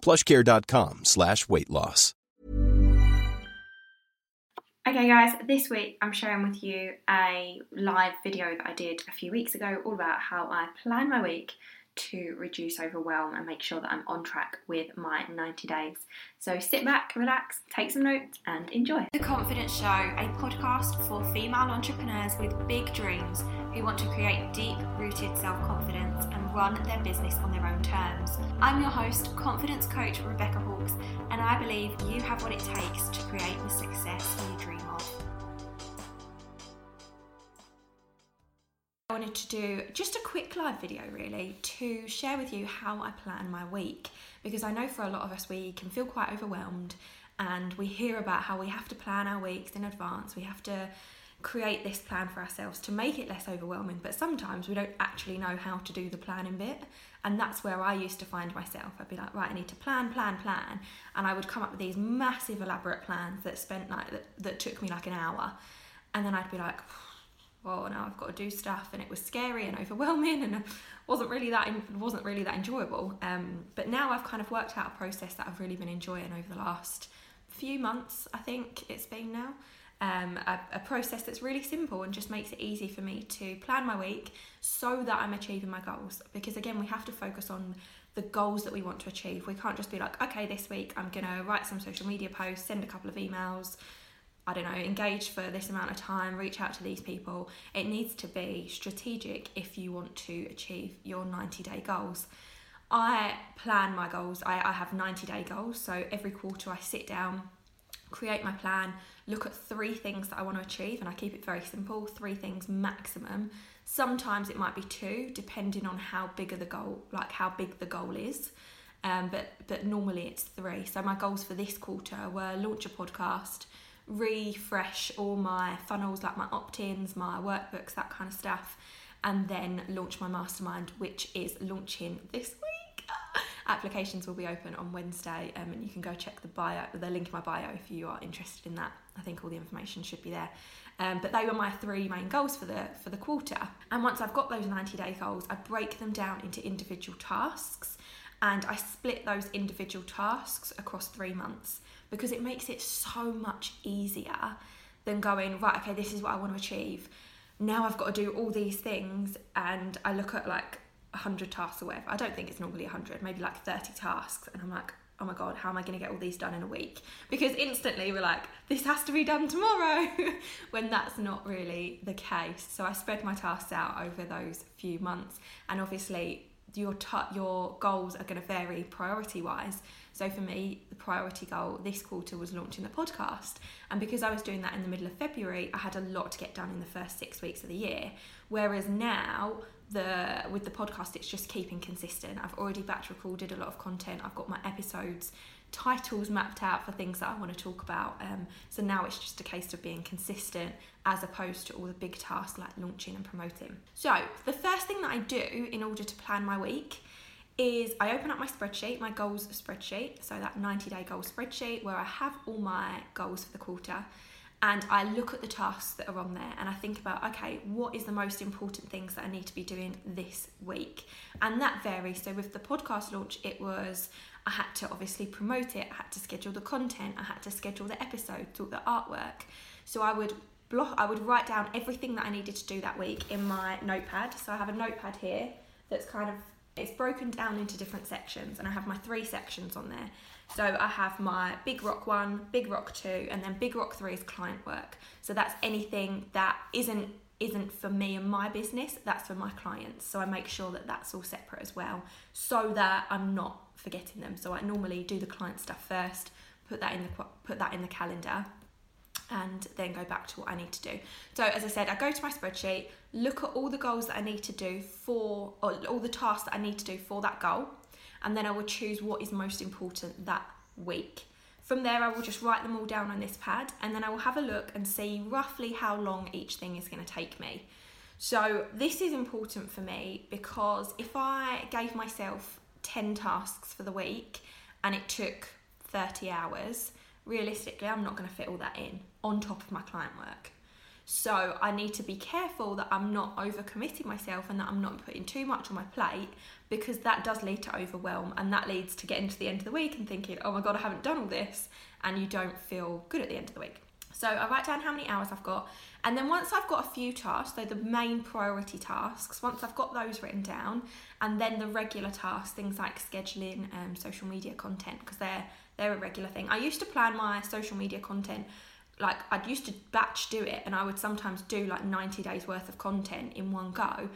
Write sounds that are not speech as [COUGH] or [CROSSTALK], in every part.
plushcare.com slash weight loss. Okay, guys, this week I'm sharing with you a live video that I did a few weeks ago all about how I plan my week to reduce overwhelm and make sure that I'm on track with my 90 days. So sit back, relax, take some notes, and enjoy. The Confidence Show, a podcast for female entrepreneurs with big dreams who want to create deep rooted self confidence run their business on their own terms. I'm your host, confidence coach Rebecca Hawkes, and I believe you have what it takes to create the success you dream of. I wanted to do just a quick live video really to share with you how I plan my week because I know for a lot of us we can feel quite overwhelmed and we hear about how we have to plan our weeks in advance, we have to create this plan for ourselves to make it less overwhelming, but sometimes we don't actually know how to do the planning bit. And that's where I used to find myself. I'd be like, right, I need to plan, plan, plan. And I would come up with these massive, elaborate plans that spent like, that, that took me like an hour. And then I'd be like, well, now I've got to do stuff, and it was scary and overwhelming, [LAUGHS] and wasn't really that wasn't really that enjoyable. Um, but now I've kind of worked out a process that I've really been enjoying over the last few months. I think it's been now um, a, a process that's really simple and just makes it easy for me to plan my week so that I'm achieving my goals. Because again, we have to focus on the goals that we want to achieve. We can't just be like, okay, this week I'm gonna write some social media posts, send a couple of emails I don't know, engage for this amount of time, reach out to these people. It needs to be strategic if you want to achieve your 90 day goals. I plan my goals, I, I have 90 day goals. So every quarter I sit down, create my plan, look at three things that I want to achieve, and I keep it very simple three things maximum. Sometimes it might be two, depending on how big of the goal, like how big the goal is. Um, but but normally it's three. So my goals for this quarter were launch a podcast, refresh all my funnels, like my opt ins, my workbooks, that kind of stuff, and then launch my mastermind, which is launching this week. Applications will be open on Wednesday, um, and you can go check the bio, the link in my bio if you are interested in that. I think all the information should be there. Um, but they were my three main goals for the for the quarter. And once I've got those 90 day goals, I break them down into individual tasks, and I split those individual tasks across three months because it makes it so much easier than going, right, okay, this is what I want to achieve. Now I've got to do all these things, and I look at like 100 tasks or whatever. I don't think it's normally 100, maybe like 30 tasks, and I'm like, oh my god, how am I going to get all these done in a week? Because instantly we're like, this has to be done tomorrow, [LAUGHS] when that's not really the case. So I spread my tasks out over those few months, and obviously your t- your goals are going to vary priority wise. So for me, the priority goal this quarter was launching the podcast. And because I was doing that in the middle of February, I had a lot to get done in the first six weeks of the year. Whereas now, the with the podcast, it's just keeping consistent. I've already batch recorded a lot of content. I've got my episodes titles mapped out for things that I want to talk about. Um, so now it's just a case of being consistent as opposed to all the big tasks like launching and promoting. So, the first thing that I do in order to plan my week is I open up my spreadsheet, my goals spreadsheet, so that 90 day goal spreadsheet where I have all my goals for the quarter and I look at the tasks that are on there and I think about okay, what is the most important things that I need to be doing this week? And that varies. So with the podcast launch, it was I had to obviously promote it, I had to schedule the content, I had to schedule the episodes, all the artwork. So I would block I would write down everything that I needed to do that week in my notepad. So I have a notepad here that's kind of It's broken down into different sections, and I have my three sections on there. So I have my Big Rock 1, Big Rock 2, and then Big Rock 3 is client work. So that's anything that isn't isn't for me and my business, that's for my clients. So I make sure that that's all separate as well so that I'm not forgetting them. So I normally do the client stuff first, put that in the put that in the calendar and then go back to what I need to do. So as I said, I go to my spreadsheet, look at all the goals that I need to do for or all the tasks that I need to do for that goal and then I will choose what is most important that week. From there, I will just write them all down on this pad and then I will have a look and see roughly how long each thing is going to take me. So, this is important for me because if I gave myself 10 tasks for the week and it took 30 hours, realistically, I'm not going to fit all that in on top of my client work. So I need to be careful that I'm not overcommitting myself and that I'm not putting too much on my plate because that does lead to overwhelm and that leads to getting to the end of the week and thinking, oh my God, I haven't done all this. And you don't feel good at the end of the week. So I write down how many hours I've got. And then once I've got a few tasks, so the main priority tasks, once I've got those written down, and then the regular tasks, things like scheduling um, social media content, because they're they're a regular thing. I used to plan my social media content like I'd used to batch do it and I would sometimes do like 90 days worth of content in one go.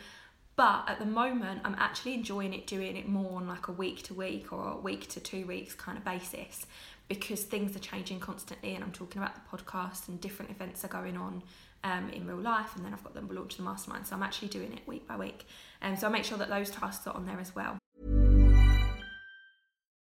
But at the moment, I'm actually enjoying it doing it more on like a week to week or a week to two weeks kind of basis because things are changing constantly and I'm talking about the podcast and different events are going on um, in real life and then I've got them launch the mastermind. So I'm actually doing it week by week. And um, so I make sure that those tasks are on there as well.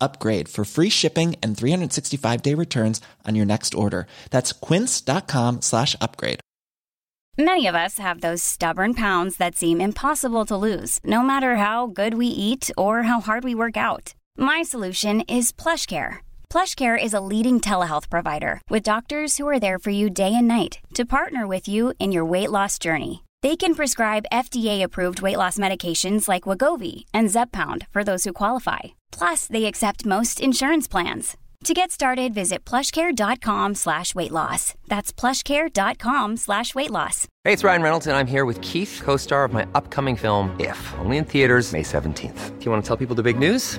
upgrade for free shipping and 365 day returns on your next order. That's quince.com slash upgrade. Many of us have those stubborn pounds that seem impossible to lose, no matter how good we eat or how hard we work out. My solution is PlushCare. PlushCare is a leading telehealth provider with doctors who are there for you day and night to partner with you in your weight loss journey. They can prescribe FDA-approved weight loss medications like Wegovy and Zepbound for those who qualify. Plus, they accept most insurance plans. To get started, visit plushcare.com slash weight loss. That's plushcare.com slash weight loss. Hey, it's Ryan Reynolds, and I'm here with Keith, co-star of my upcoming film, If, only in theaters May 17th. Do you want to tell people the big news?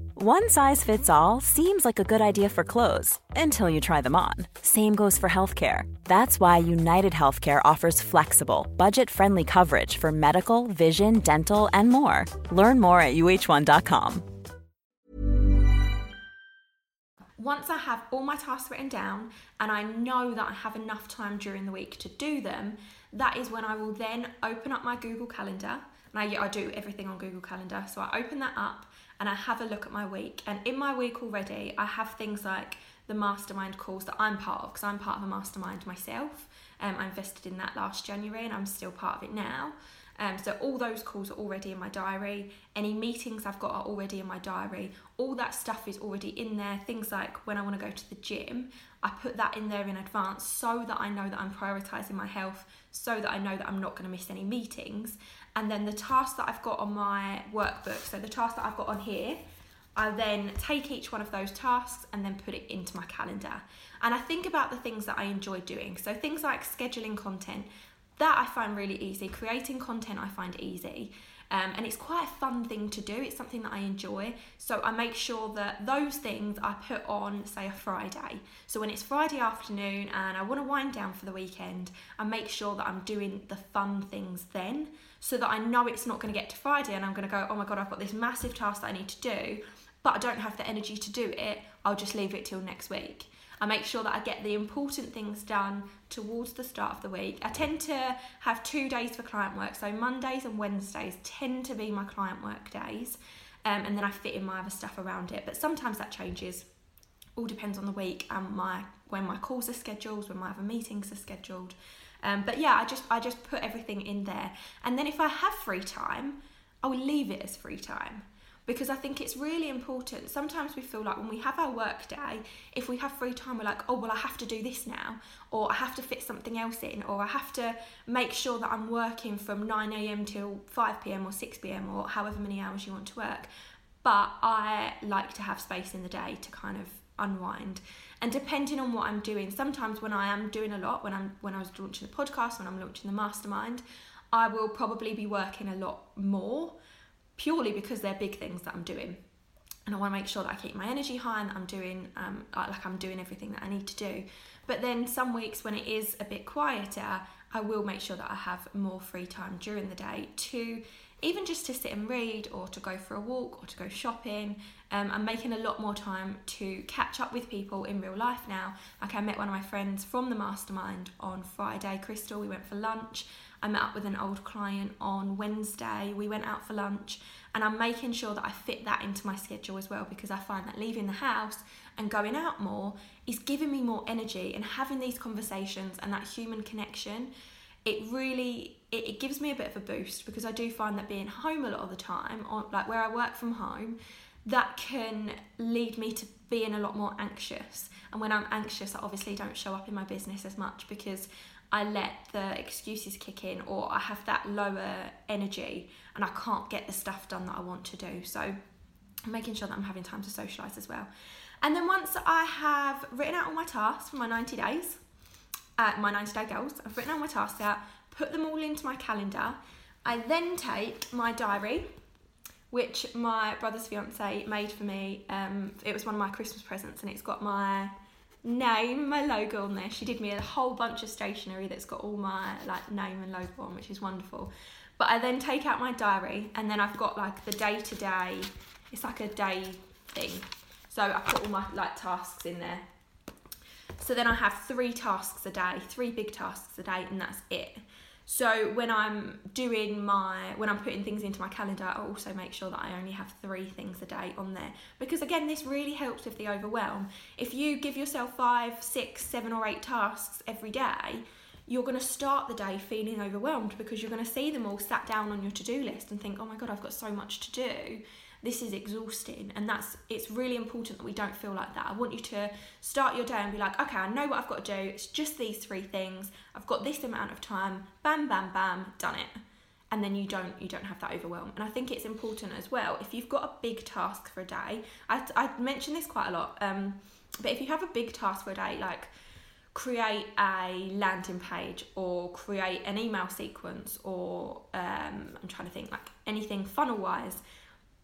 One size fits all seems like a good idea for clothes until you try them on. Same goes for healthcare. That's why United Healthcare offers flexible, budget friendly coverage for medical, vision, dental, and more. Learn more at uh1.com. Once I have all my tasks written down and I know that I have enough time during the week to do them, that is when I will then open up my Google Calendar. And I, I do everything on Google Calendar. So I open that up and I have a look at my week. And in my week already, I have things like the mastermind calls that I'm part of because I'm part of a mastermind myself. Um, I invested in that last January and I'm still part of it now. Um, so all those calls are already in my diary. Any meetings I've got are already in my diary. All that stuff is already in there. Things like when I want to go to the gym, I put that in there in advance so that I know that I'm prioritizing my health, so that I know that I'm not going to miss any meetings. And then the tasks that I've got on my workbook, so the tasks that I've got on here, I then take each one of those tasks and then put it into my calendar. And I think about the things that I enjoy doing. So things like scheduling content, that I find really easy. Creating content I find easy. Um, and it's quite a fun thing to do. It's something that I enjoy. So I make sure that those things I put on, say, a Friday. So when it's Friday afternoon and I want to wind down for the weekend, I make sure that I'm doing the fun things then so that I know it's not going to get to Friday and I'm going to go, oh my God, I've got this massive task that I need to do, but I don't have the energy to do it. I'll just leave it till next week. I make sure that I get the important things done towards the start of the week. I tend to have two days for client work, so Mondays and Wednesdays tend to be my client work days, um, and then I fit in my other stuff around it. But sometimes that changes. All depends on the week and my when my calls are scheduled, when my other meetings are scheduled. Um, but yeah, I just I just put everything in there, and then if I have free time, I will leave it as free time because I think it's really important. Sometimes we feel like when we have our work day, if we have free time, we're like, oh, well, I have to do this now, or I have to fit something else in, or I have to make sure that I'm working from 9 a.m. till 5 p.m. or 6 p.m. or however many hours you want to work. But I like to have space in the day to kind of unwind. And depending on what I'm doing, sometimes when I am doing a lot, when I'm when I was launching the podcast, when I'm launching the mastermind, I will probably be working a lot more purely because they're big things that I'm doing. And I want to make sure that I keep my energy high and I'm doing um, like I'm doing everything that I need to do. But then some weeks when it is a bit quieter, I will make sure that I have more free time during the day to even just to sit and read or to go for a walk or to go shopping. Um, I'm making a lot more time to catch up with people in real life now. Like I met one of my friends from the mastermind on Friday, Crystal. We went for lunch. I met up with an old client on Wednesday. We went out for lunch, and I'm making sure that I fit that into my schedule as well because I find that leaving the house and going out more is giving me more energy and having these conversations and that human connection. It really it, it gives me a bit of a boost because I do find that being home a lot of the time, or like where I work from home, that can lead me to being a lot more anxious. And when I'm anxious, I obviously don't show up in my business as much because I let the excuses kick in or I have that lower energy and I can't get the stuff done that I want to do. So making sure that I'm having time to socialise as well. And then once I have written out all my tasks for my 90 days, uh, my 90 day goals, I've written out my tasks out, put them all into my calendar. I then take my diary, which my brother's fiance made for me. Um, it was one of my Christmas presents and it's got my name, my logo on there. She did me a whole bunch of stationery that's got all my like name and logo on, which is wonderful. But I then take out my diary and then I've got like the day to day. It's like a day thing. So I put all my like tasks in there. So then I have three tasks a day, three big tasks a day, and that's it. So when I'm doing my when I'm putting things into my calendar, I also make sure that I only have three things a day on there. Because again, this really helps with the overwhelm. If you give yourself five, six, seven, or eight tasks every day, you're going to start the day feeling overwhelmed because you're going to see them all sat down on your to-do list and think, "Oh my god, I've got so much to do." This is exhausting. And that's it's really important that we don't feel like that. I want you to start your day and be like okay i know what i've got to do. It's just these three things. I've got this amount of time. Bam bam bam done it. And then you don't you don't have that overwhelm. And i think it's important as well if you've got a big task for a day i, I mention this quite a lot um, but if you have a big task for a day like create a landing page or create an email sequence or um, i'm trying to think like anything funnel wise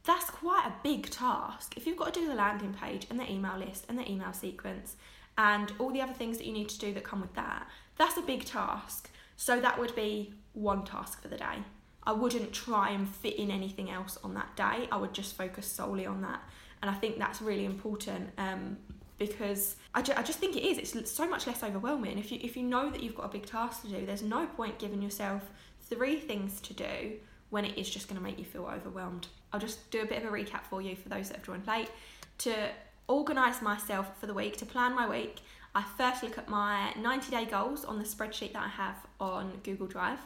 that's quite a big task. If you've got to do the landing page and the email list and the email sequence and all the other things that you need to do that come with that, that's a big task. So that would be one task for the day. I wouldn't try and fit in anything else on that day. I would just focus solely on that. And I think that's really important um, because I, ju- I just think it is. It's so much less overwhelming. If you, if you know that you've got a big task to do, there's no point giving yourself three things to do when it is just going to make you feel overwhelmed. I'll just do a bit of a recap for you for those that have joined late. To organise myself for the week, to plan my week, I first look at my 90 day goals on the spreadsheet that I have on Google Drive.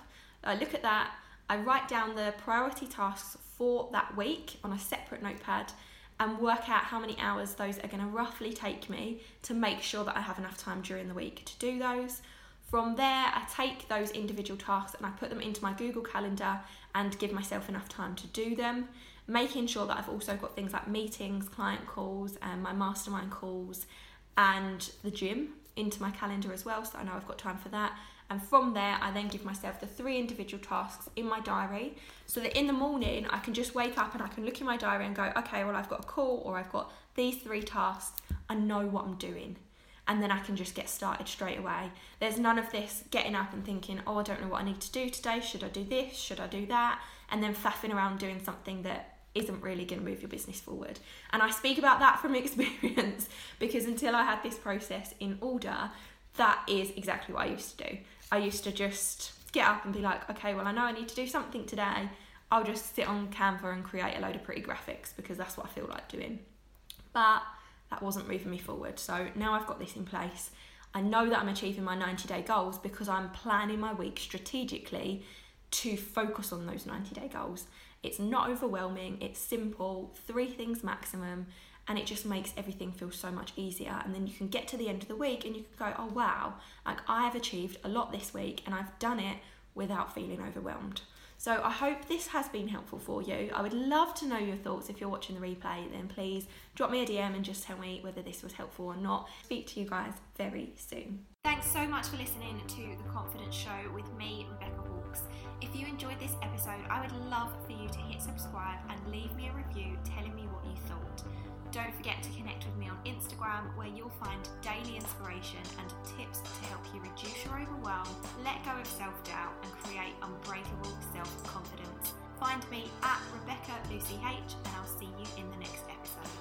I look at that, I write down the priority tasks for that week on a separate notepad and work out how many hours those are going to roughly take me to make sure that I have enough time during the week to do those. From there, I take those individual tasks and I put them into my Google Calendar and give myself enough time to do them. Making sure that I've also got things like meetings, client calls, and um, my mastermind calls, and the gym into my calendar as well, so I know I've got time for that. And from there, I then give myself the three individual tasks in my diary so that in the morning I can just wake up and I can look in my diary and go, okay, well, I've got a call or I've got these three tasks. I know what I'm doing and then I can just get started straight away. There's none of this getting up and thinking, oh, I don't know what I need to do today. Should I do this? Should I do that? And then faffing around doing something that isn't really going to move your business forward. And I speak about that from [LAUGHS] experience because until I had this process in order, that is exactly what I used to do. I used to just get up and be like, okay, well, I know I need to do something today. I'll just sit on Canva and create a load of pretty graphics because that's what I feel like doing. But that wasn't moving me forward. So now I've got this in place. I know that I'm achieving my 90 day goals because I'm planning my week strategically to focus on those 90 day goals. It's not overwhelming, it's simple, three things maximum, and it just makes everything feel so much easier. And then you can get to the end of the week and you can go, oh wow, like I have achieved a lot this week and I've done it without feeling overwhelmed. So I hope this has been helpful for you. I would love to know your thoughts if you're watching the replay, then please drop me a DM and just tell me whether this was helpful or not. Speak to you guys very soon. Thanks so much for listening to The Confidence Show with me, Rebecca Hawkes. If you enjoyed this episode, I would love for you to hit subscribe and leave me a review telling me what you thought. Don't forget to connect with me on Instagram where you'll find daily inspiration and tips to help you reduce your overwhelm, let go of self doubt, and create unbreakable self confidence. Find me at Rebecca Lucy H, and I'll see you in the next episode.